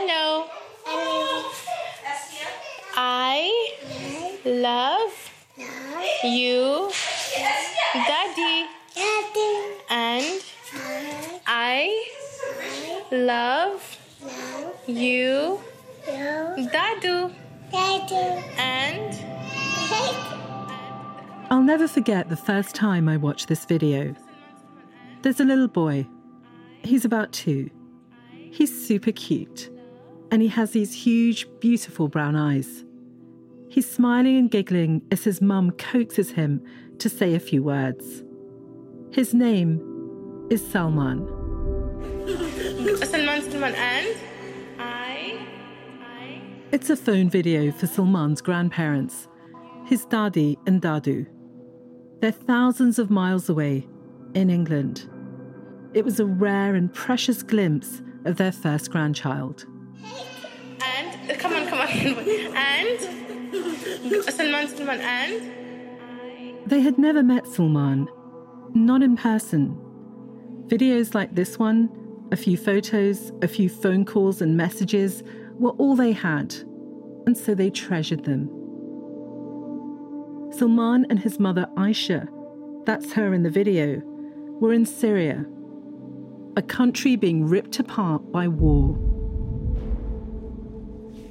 Hello. I love you, Daddy. And I love you, Dadu. And I'll never forget the first time I watched this video. There's a little boy. He's about two. He's super cute. And he has these huge, beautiful brown eyes. He's smiling and giggling as his mum coaxes him to say a few words. His name is Salmaan. Salmaan Salmaan and I I It's a phone video for Salmaan's grandparents, his daddy and dadu. They're thousands of miles away in England. It was a rare and precious glimpse of their first grandchild. And come on come on and Salmaan Salmaan and They had never met Salmaan, not in person. Videos like this one, a few photos, a few phone calls and messages were all they had, and so they treasured them. Salmaan and his mother Aisha, that's her in the video, were in Syria, a country being ripped apart by war.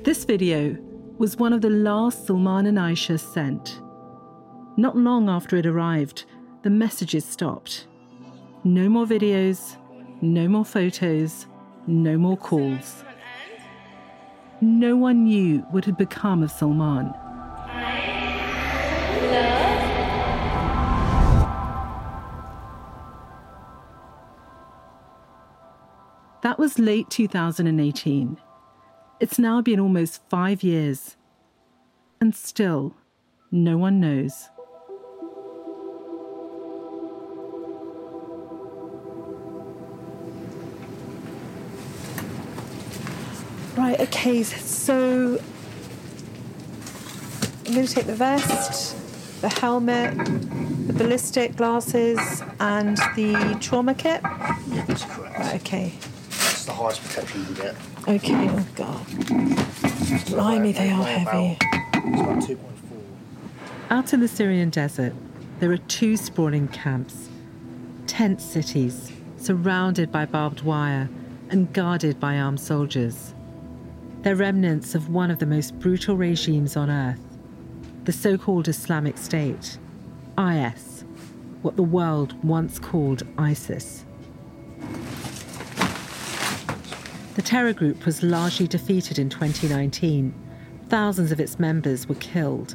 This video was one of the last Salmaan and Aisha sent. Not long after it arrived, the messages stopped. No more videos, no more photos, no more calls. No one knew what had become of Salmaan. That was late 2018. It's now been almost five years. And still, no one knows. Right, okay, so I'm going to take the vest, the helmet, the ballistic glasses, and the trauma kit. Yeah, that's correct. Right, okay. That's the highest protection you can get. Okay, oh god. Blimey, they are heavy. It's about 2.4. Out in the Syrian desert, there are two sprawling camps, tent cities surrounded by barbed wire and guarded by armed soldiers. They're remnants of one of the most brutal regimes on earth, the so called Islamic State, IS, what the world once called ISIS. The terror group was largely defeated in 2019. Thousands of its members were killed.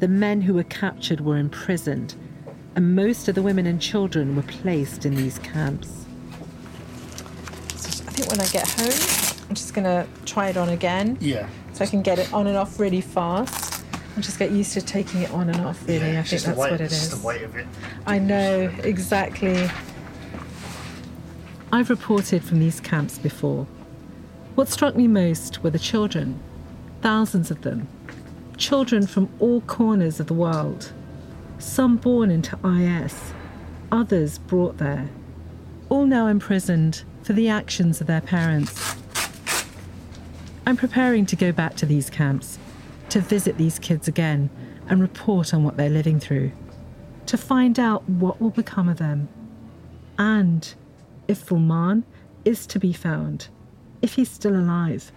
The men who were captured were imprisoned, and most of the women and children were placed in these camps. I think when I get home, I'm just going to try it on again Yeah. so I can get it on and off really fast I'll just get used to taking it on and off, really. yeah, I think that's weight, what it it's just the weight of it. I know, exactly. I've reported from these camps before. What struck me most were the children, thousands of them. Children from all corners of the world. Some born into IS, others brought there. All now imprisoned for the actions of their parents. I'm preparing to go back to these camps, to visit these kids again and report on what they're living through to find out what will become of them. And if Salmaan is to be found, if he's still alive,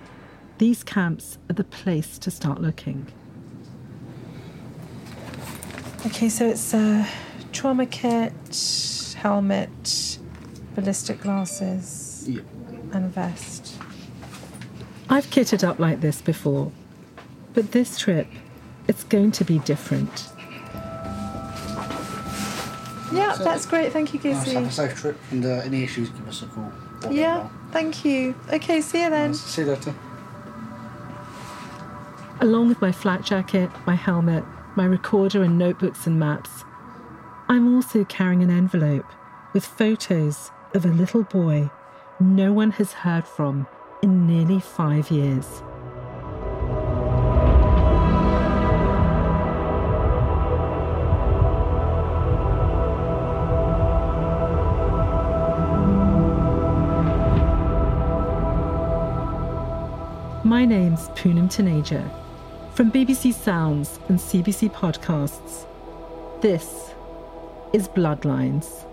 these camps are the place to start looking. Okay, so it's a trauma kit, helmet, ballistic glasses, Yeah. and vest. I've kitted up like this before, but this trip, it's going to be different. Yeah, that's great. Thank you, Nice, have a safe trip, and uh, any issues, give us a call. Or Yeah, email. thank you. Okay, see you then. Nice. See you later. Along with my flak jacket, my helmet, my recorder, and notebooks and maps, I'm also carrying an envelope with photos of a little boy no one has heard from in nearly five years. My name's Poonam Taneja. From BBC Sounds and CBC Podcasts, this is Bloodlines.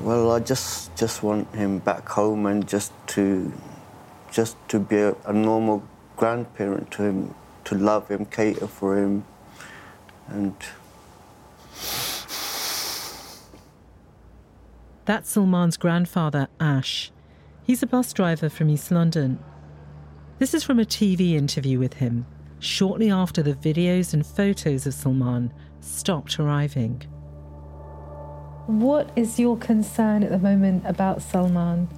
Well, I just just want him back home and just to just to be a, a normal grandparent to him, to love him, cater for him, and That's Salmaan's grandfather, Ash. He's a bus driver from East London. This is from a TV interview with him, shortly after the videos and photos of Salmaan stopped arriving. What is your concern at the moment about Salmaan?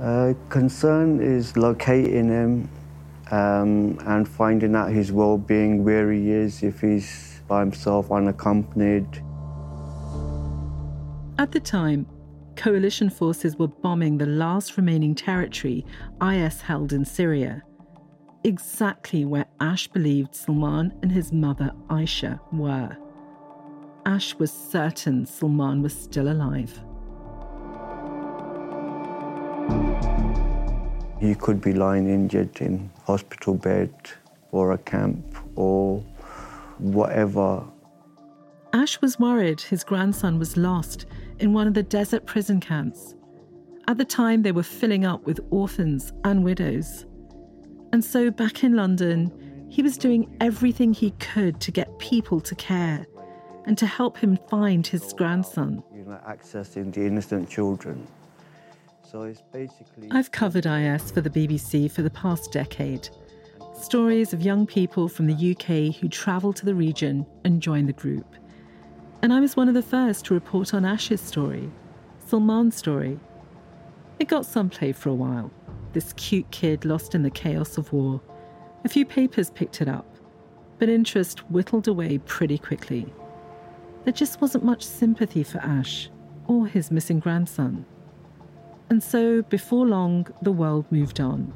uh, concern is locating him um, and finding out his well-being, where he is, if he's by himself, unaccompanied. At the time, coalition forces were bombing the last remaining territory IS held in Syria, exactly where Ash believed Salmaan and his mother Aisha were. Ash was certain Salmaan was still alive. He could be lying injured in hospital bed or a camp or whatever. Ash was worried his grandson was lost in one of the desert prison camps. At the time, they were filling up with orphans and widows. And so, back in London, he was doing everything he could to get people to care and to help him find his grandson. You know, accessing the innocent children. So it's basically. I've covered IS for the BBC for the past decade. Stories of young people from the UK who travel to the region and join the group. And I was one of the first to report on Ash's story, Salmaan's story. It got some play for a while. This cute kid lost in the chaos of war. A few papers picked it up, but interest whittled away pretty quickly. There just wasn't much sympathy for Ash or his missing grandson. And so, before long, the world moved on.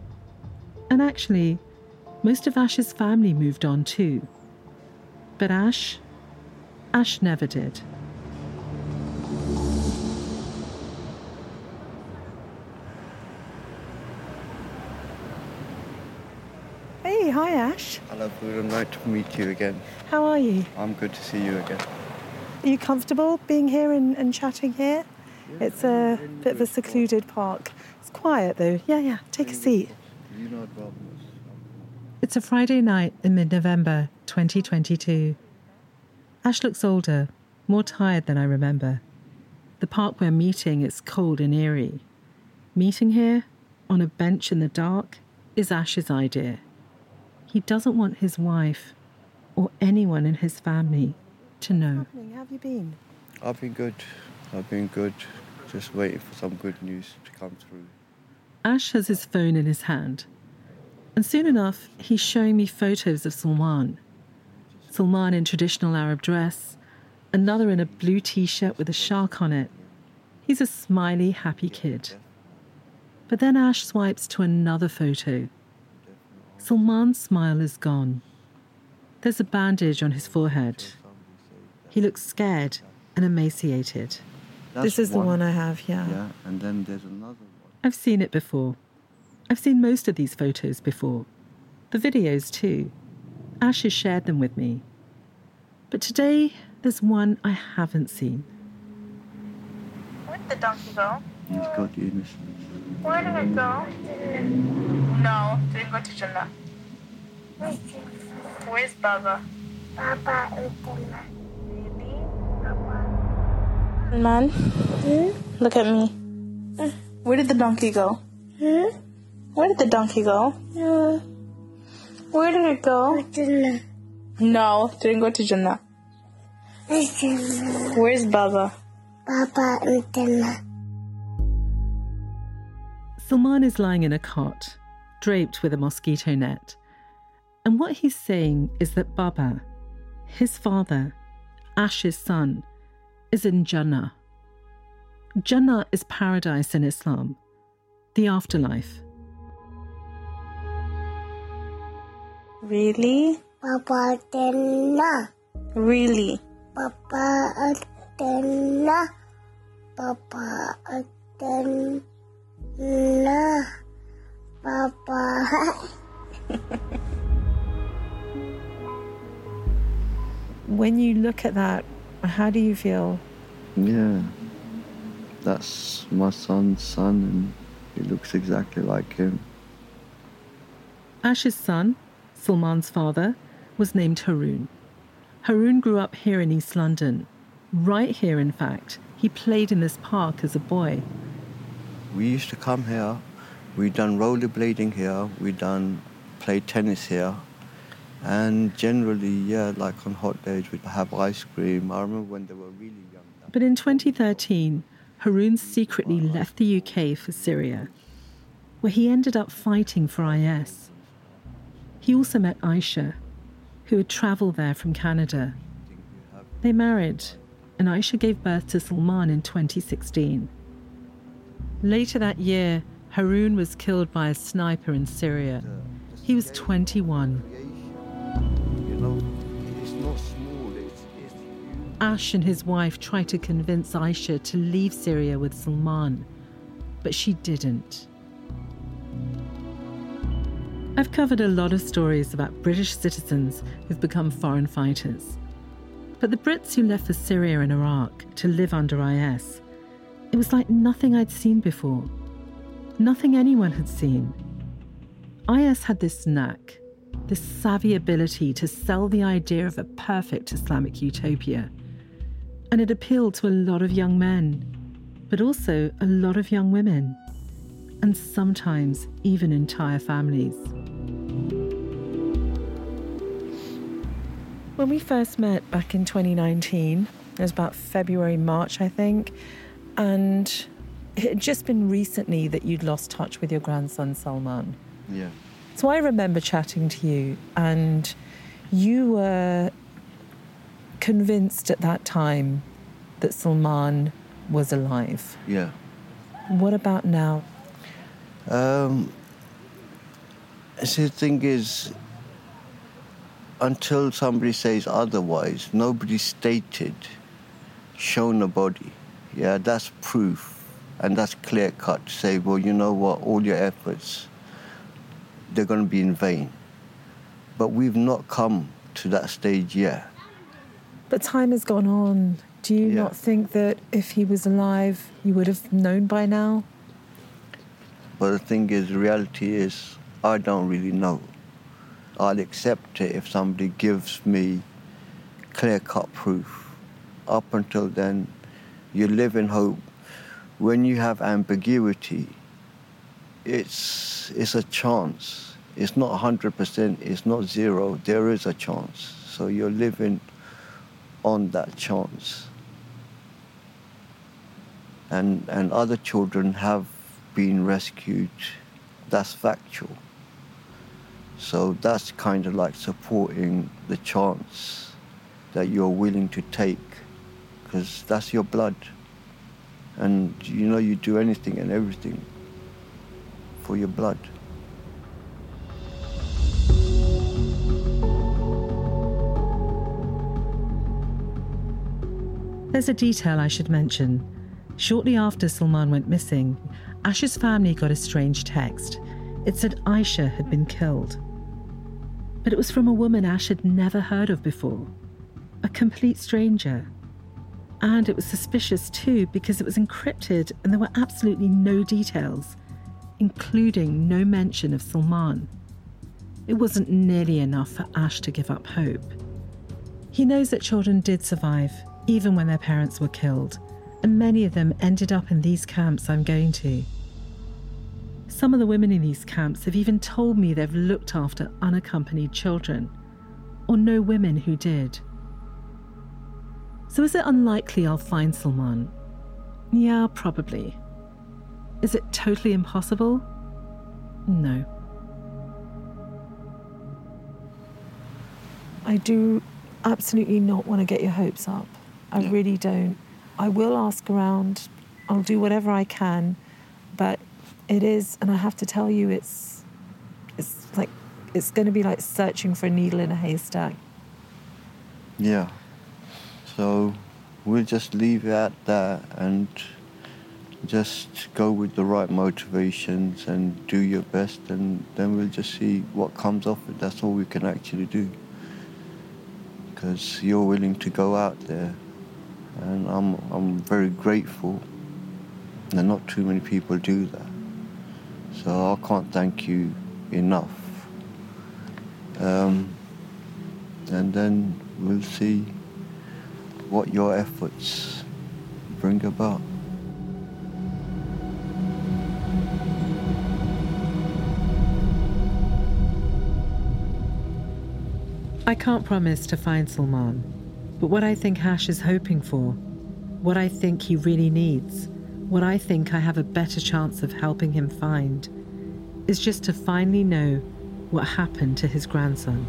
And actually, most of Ash's family moved on too. But Ash, Ash never did. Hey, hi Ash. Hello, Buddha. Nice to meet you again. How are you? I'm good to see you again. Are you comfortable being here and, and chatting here? it's a bit of a secluded park. It's quiet though. Yeah, yeah. Take a seat. You know about It's a Friday night in mid November 2022. Ash looks older, more tired than I remember. The park we're meeting is cold and eerie. Meeting here, on a bench in the dark, is Ash's idea. He doesn't want his wife or anyone in his family to know. How have you been? I've been good. I've been good. Just waiting for some good news to come through. Ash has his phone in his hand. And soon enough, he's showing me photos of Salmaan. Salmaan in traditional Arab dress, another in a blue t shirt with a shark on it. He's a smiley, happy kid. But then Ash swipes to another photo. Salmaan's smile is gone. There's a bandage on his forehead. He looks scared and emaciated. That's this is the one I have, yeah. Yeah, and then there's another one. I've seen it before. I've seen most of these photos before. The videos, too. Ash has shared them with me. But today, there's one I haven't seen. Where'd the donkey go? He's got the innocence. Where did it go? No, didn't go to Jannah. Where's Baba? Baba, Papa Utama. Man, look at me. Where did the donkey go? Hmm? Where did the donkey go? No, Where did it go? Utama. No, didn't go to Jannah. Utama. Where's Baba? Papa Utama. Salmaan is lying in a cot, draped with a mosquito net. And what he's saying is that Baba, his father, Ash's son, is in Jannah. Jannah is paradise in Islam, the afterlife. Really? Papa Utama. Really? Papa Utena. Papa Utena. Papa. When you look at that, how do you feel? Yeah. That's my son's son, and he looks exactly like him. Ash's son, Salmaan's father, was named Haroon. Haroon grew up here in East London. Right here, in fact. He played in this park as a boy. We used to come here. We done rollerblading here. We done play tennis here. And generally, yeah, like on hot days, we'd have ice cream. I remember when they were really young. But in 2013, Haroon secretly left the UK for Syria, where he ended up fighting for IS. He also met Aisha, who had travelled there from Canada. They married, and Aisha gave birth to Salmaan in 2016. Later that year, Haroon was killed by a sniper in Syria. He was 21. You know, it's not small, it's, it's huge. Ash and his wife tried to convince Aisha to leave Syria with Salmaan, but she didn't. I've covered a lot of stories about British citizens who've become foreign fighters. But the Brits who left for Syria and Iraq to live under IS, it was like nothing I'd seen before. Nothing anyone had seen. IS had this knack, this savvy ability to sell the idea of a perfect Islamic utopia. And it appealed to a lot of young men, but also a lot of young women, and sometimes even entire families. When we first met back in 2019, it was about February, March, I think, and it had just been recently that you'd lost touch with your grandson Salmaan. Yeah. So I remember chatting to you, and you were convinced at that time that Salmaan was alive. Yeah. What about now? Um, see, the thing is, until somebody says otherwise, nobody stated, shown a body. Yeah, that's proof, and that's clear cut to say, well, you know what, all your efforts, they're going to be in vain. But we've not come to that stage yet. But time has gone on. Do you Yeah. not think that if he was alive, you would have known by now? But the thing is, the reality is, I don't really know. I'll accept it if somebody gives me clear cut proof. Up until then, you live in hope. When you have ambiguity, it's, it's a chance. It's not 100%, it's not zero. There is a chance. So you're living on that chance. And, and other children have been rescued. That's factual. So that's kind of like supporting the chance that you're willing to take because that's your blood. And you know, you do anything and everything for your blood. There's a detail I should mention. Shortly after Salmaan went missing, Ash's family got a strange text. It said Aisha had been killed. But it was from a woman Ash had never heard of before a complete stranger. And it was suspicious too because it was encrypted and there were absolutely no details, including no mention of Salmaan. It wasn't nearly enough for Ash to give up hope. He knows that children did survive, even when their parents were killed, and many of them ended up in these camps I'm going to. Some of the women in these camps have even told me they've looked after unaccompanied children, or know women who did. So is it unlikely I'll find Salmaan? Yeah, probably. Is it totally impossible? No. I do absolutely not want to get your hopes up. I really don't. I will ask around. I'll do whatever I can, but it is, and I have to tell you, it's, it's like, it's going to be like searching for a needle in a haystack. Yeah. So we'll just leave it at that and just go with the right motivations and do your best and then we'll just see what comes of it. That's all we can actually do. Because you're willing to go out there and I'm, I'm very grateful and not too many people do that. So I can't thank you enough. Um, and then we'll see what your efforts bring about. I can't promise to find Salmaan, but what I think Ash is hoping for, what I think he really needs, what I think I have a better chance of helping him find, is just to finally know what happened to his grandson.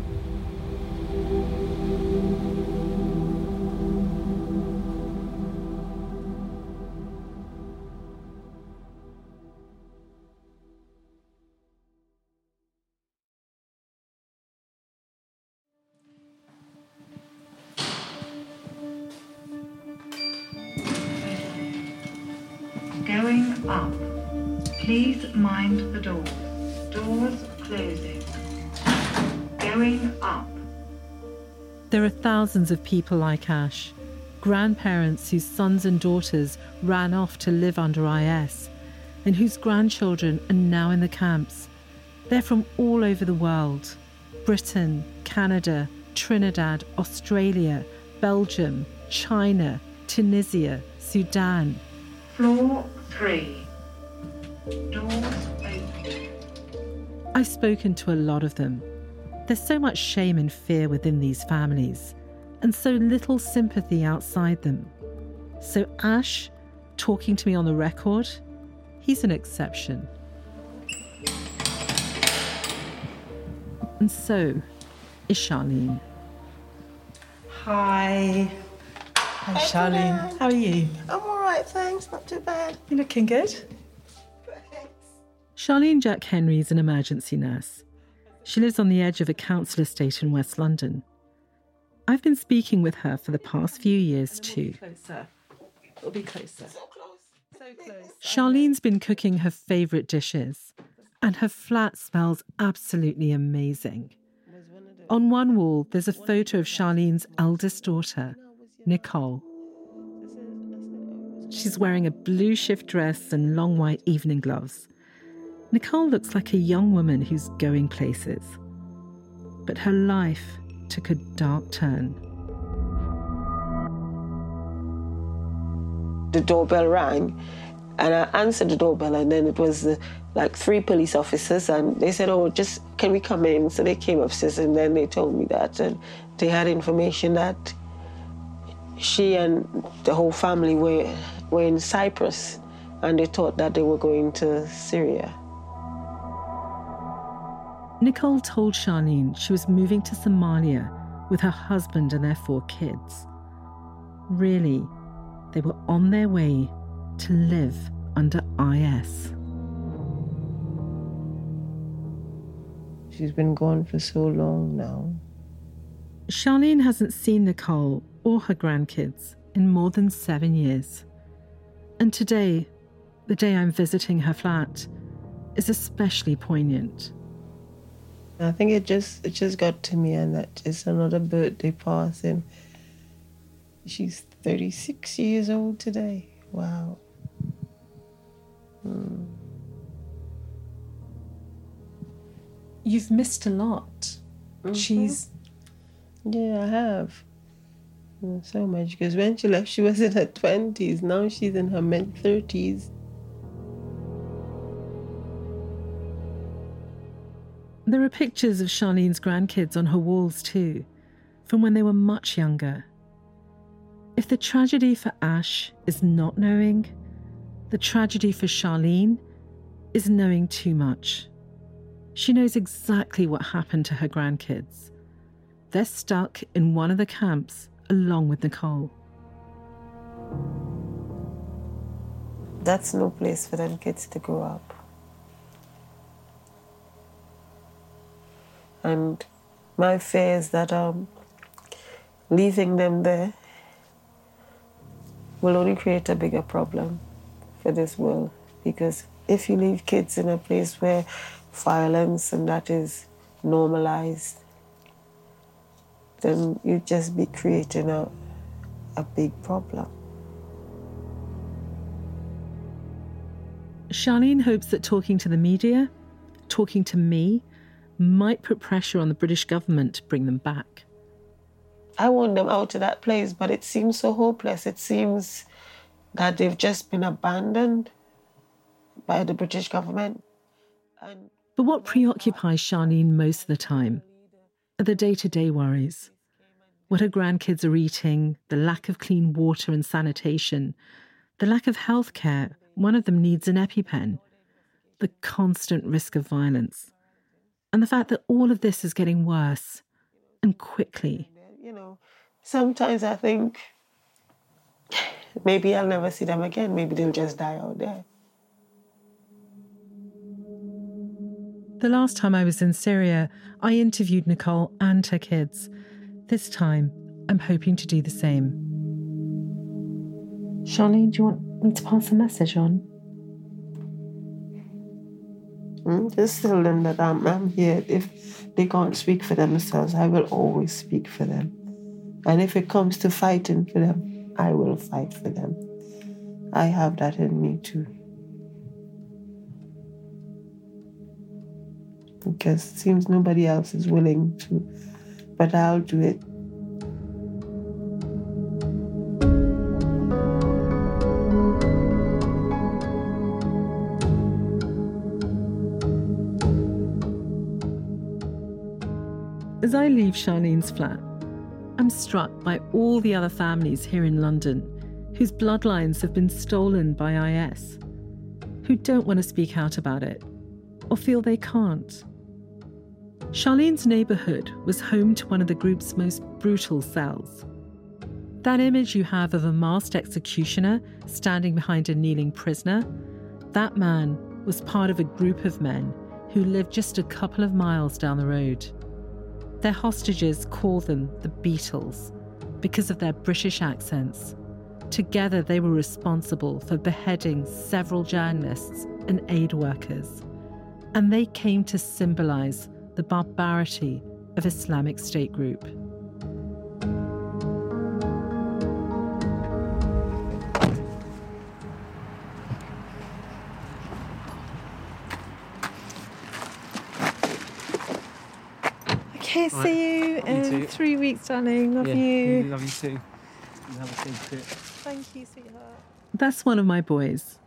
Thousands of people like Ash, grandparents whose sons and daughters ran off to live under IS, and whose grandchildren are now in the camps. They're from all over the world Britain, Canada, Trinidad, Australia, Belgium, China, Tunisia, Sudan. Floor three. Doors open. I've spoken to a lot of them. There's so much shame and fear within these families, and so little sympathy outside them. So, Ash, talking to me on the record, he's an exception. And so is Charlene. Hi. Hi, Charlene. How are you? I'm all right, thanks. Not too bad. You looking good? Thanks. Charlene Jack Henry is an emergency nurse. She lives on the edge of a council estate in West London. I've been speaking with her for the past few years too. Closer. It'll be closer. So close. Charlene's been cooking her favourite dishes, and her flat smells absolutely amazing. On one wall, there's a photo of Charlene's eldest daughter, Nicole. She's wearing a blue shift dress and long white evening gloves. Nicole looks like a young woman who's going places. But her life took a dark turn. The doorbell rang, and I answered the doorbell, and then it was uh, like three police officers, and they said, "Oh, just can we come in?" So they came upstairs, and then they told me that, and they had information that she and the whole family were were in Cyprus, and they thought that they were going to Syria. Nicole told Charlene she was moving to Somalia with her husband and their four kids. Really, they were on their way to live under IS. She's been gone for so long now. Charlene hasn't seen Nicole or her grandkids in more than seven years. And today, the day I'm visiting her flat, is especially poignant. I think it just it just got to me, and that it's another birthday passing. She's 36 years old today. Wow. Hmm. You've missed a lot. Mm-hmm. She's Yeah, I have. So much because when she left, she was in her 20s. Now she's in her mid 30s. There are pictures of Charlene's grandkids on her walls too, from when they were much younger. If the tragedy for Ash is not knowing, the tragedy for Charlene is knowing too much. She knows exactly what happened to her grandkids. They're stuck in one of the camps along with Nicole. That's no place for them kids to grow up. And my fear is that um, leaving them there will only create a bigger problem for this world because if you leave kids in a place where violence and that is normalized, then you just be creating a, a big problem. Charlene hopes that talking to the media, talking to me, might put pressure on the British government to bring them back. I want them out of that place, but it seems so hopeless. It seems that they've just been abandoned by the British government. And But what preoccupies Charlene most of the time are the day to day worries. What her grandkids are eating, the lack of clean water and sanitation, the lack of health care. One of them needs an EpiPen. The constant risk of violence. And the fact that all of this is getting worse and quickly. you know, sometimes I think maybe I'll never see them again. Maybe they'll just die out there. The last time I was in Syria, I interviewed Nicole and her kids. This time, I'm hoping to do the same. Charlene, do you want me to pass a message on? Mm, Just tell them that I'm, I'm here. If they can't speak for themselves, I will always speak for them. And if it comes to fighting for them, I will fight for them. I have that in me too. Because it seems nobody else is willing to, but I'll do it. I leave Charlene's flat, I'm struck by all the other families here in London whose bloodlines have been stolen by IS, who don't want to speak out about it or feel they can't. Charlene's neighbourhood was home to one of the group's most brutal cells. That image you have of a masked executioner standing behind a kneeling prisoner, that man was part of a group of men who lived just a couple of miles down the road. Their hostages call them the Beatles because of their British accents. Together, they were responsible for beheading several journalists and aid workers. And they came to symbolize the barbarity of Islamic State group. Okay, see you in too. three weeks, darling. Love yeah, you. Love you too. Have a safe trip. Thank you, sweetheart. That's one of my boys.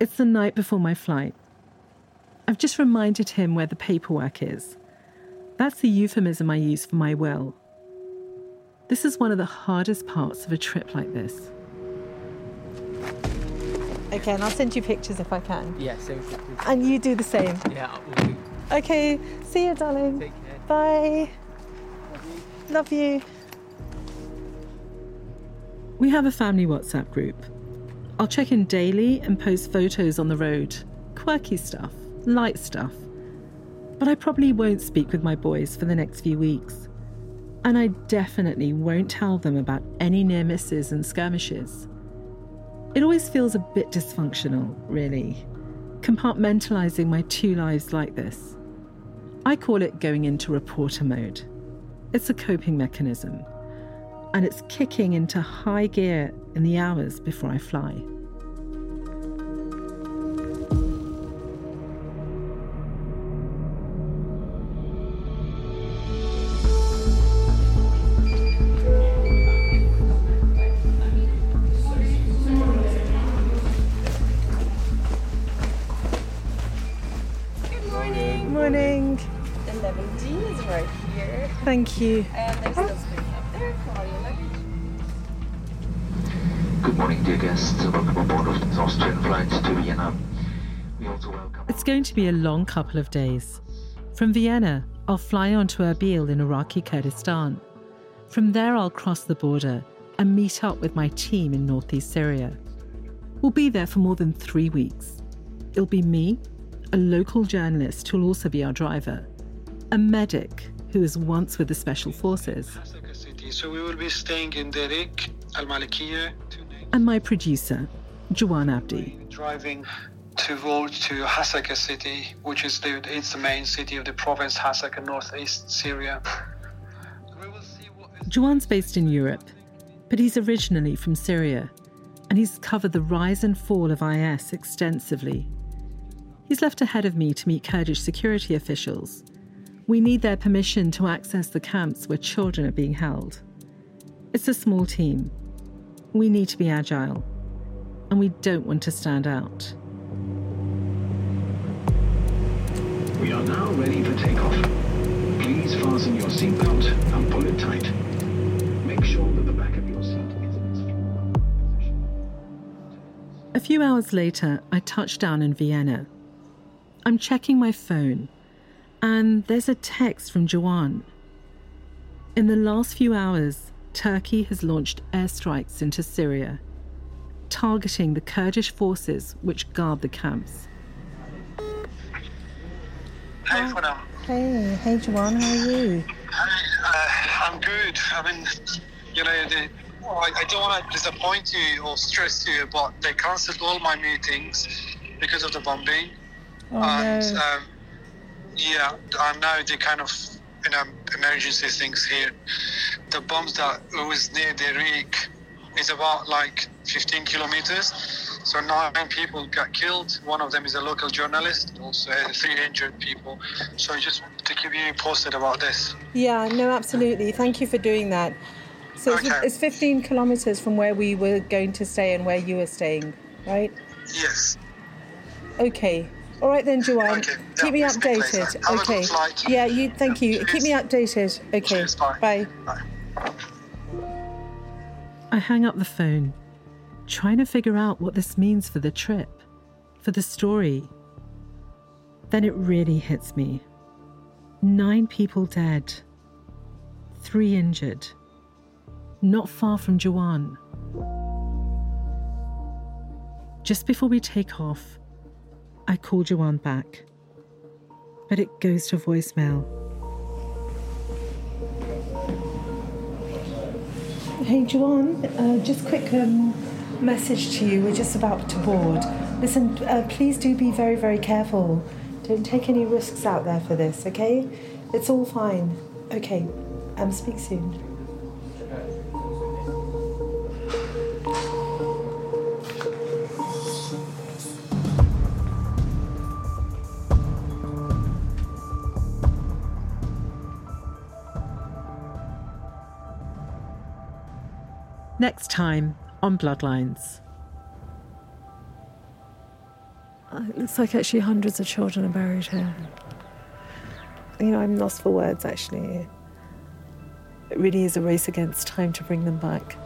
It's the night before my flight. I've just reminded him where the paperwork is. That's the euphemism I use for my will. This is one of the hardest parts of a trip like this. Okay, and I'll send you pictures if I can. Yeah, same trip. And you do the same. Yeah, we'll. Okay, see you, darling. Take care. Bye. Love you. We have a family WhatsApp group. I'll check in daily and post photos on the road. Quirky stuff, light stuff. But I probably won't speak with my boys for the next few weeks. And I definitely won't tell them about any near misses and skirmishes. It always feels a bit dysfunctional, really, compartmentalizing my two lives like this. I call it going into reporter mode. It's a coping mechanism and it's kicking into high gear in the hours before I fly. Your luggage. Good morning, dear guests. Welcome aboard of this Austrian flight to Vienna. We also welcome. It's going to be a long couple of days. From Vienna, I'll fly on to Erbil in Iraqi Kurdistan. From there, I'll cross the border and meet up with my team in northeast Syria. We'll be there for more than three weeks. It'll be me, a local journalist who'll also be our driver, a medic who was once with the Special Forces. So we will be staying in Al Malikiya, and my producer, Jawan Abdi. driving to towards to Hasaka city, which is the it's the main city of the province Hasaka, northeast Syria. Jawan's based in Europe, but he's originally from Syria, and he's covered the rise and fall of IS extensively. He's left ahead of me to meet Kurdish security officials. We need their permission to access the camps where children are being held. It's a small team. We need to be agile, and we don't want to stand out. We are now ready for takeoff. Please fasten your seatbelt and pull it tight. Make sure that the back of your seat is in its position. A few hours later, I touch down in Vienna. I'm checking my phone, and there's a text from Jawan. In the last few hours, Turkey has launched airstrikes into Syria, targeting the Kurdish forces which guard the camps. Hey, Poonam. Hey, hey, Jawan, how are you? Uh, I'm good. I mean, you know, the, I, I don't want to disappoint you or stress you, but they cancelled all my meetings because of the bombing. Oh, and no. um, yeah, I know the kind of you know emergency things here. The bombs that was near the rig is about like 15 kilometers. So nine people got killed. One of them is a local journalist. Also, three injured people. So just to keep you posted about this. Yeah, no, absolutely. Thank you for doing that. So it's, Okay. it's 15 kilometers from where we were going to stay and where you were staying, right? Yes. Okay. All right then, Jawan. Okay. Keep me Yeah, we'll updated. later. Have a okay. Yeah, you. Thank you. Keep me updated. Okay. bye. I hang up the phone, trying to figure out what this means for the trip, for the story. Then it really hits me. Nine people dead, three injured, not far from Jawan. Just before we take off, I call Jawan back, but it goes to voicemail. Hey, Jawan. Uh, just quick um, message to you. We're just about to board. Listen, uh, please do be very, very careful. Don't take any risks out there for this, okay? It's all fine. Okay. Um, speak soon. Next time on Bloodlines. Uh, it looks like actually hundreds of children are buried here. You know, I'm lost for words actually. It really is a race against time to bring them back.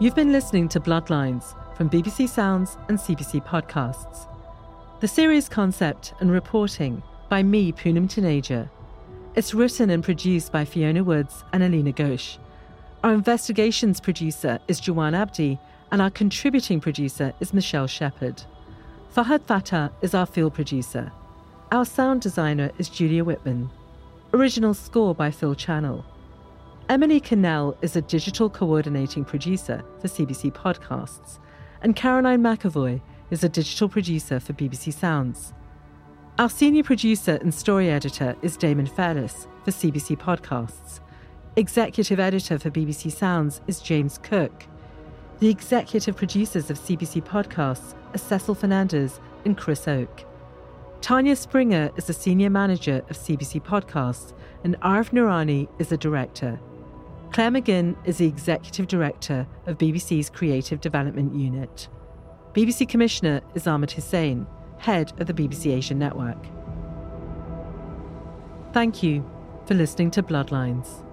You've been listening to Bloodlines from BBC Sounds and CBC Podcasts. The series concept and reporting by me, Poonam Taneja. It's written and produced by Fiona Woods and Alina Ghosh. Our investigations producer is Jawan Abdi, and our contributing producer is Michelle Shepherd. Fahad Fatah is our field producer. Our sound designer is Julia Whitman. Original score by Phil Channel. Emily Cannell is a digital coordinating producer for CBC Podcasts, and Caroline McAvoy is a digital producer for BBC Sounds. Our senior producer and story editor is Damon Fairless for CBC Podcasts. Executive editor for BBC Sounds is James Cook. The executive producers of CBC Podcasts are Cecil Fernandez and Chris Oke. Tanya Springer is the senior manager of CBC Podcasts, and Arif Noorani is the director. Claire McGinn is the executive director of BBC's Creative Development Unit. BBC Commissioner is Ahmed Hussein, head of the BBC Asian Network. Thank you for listening to Bloodlines.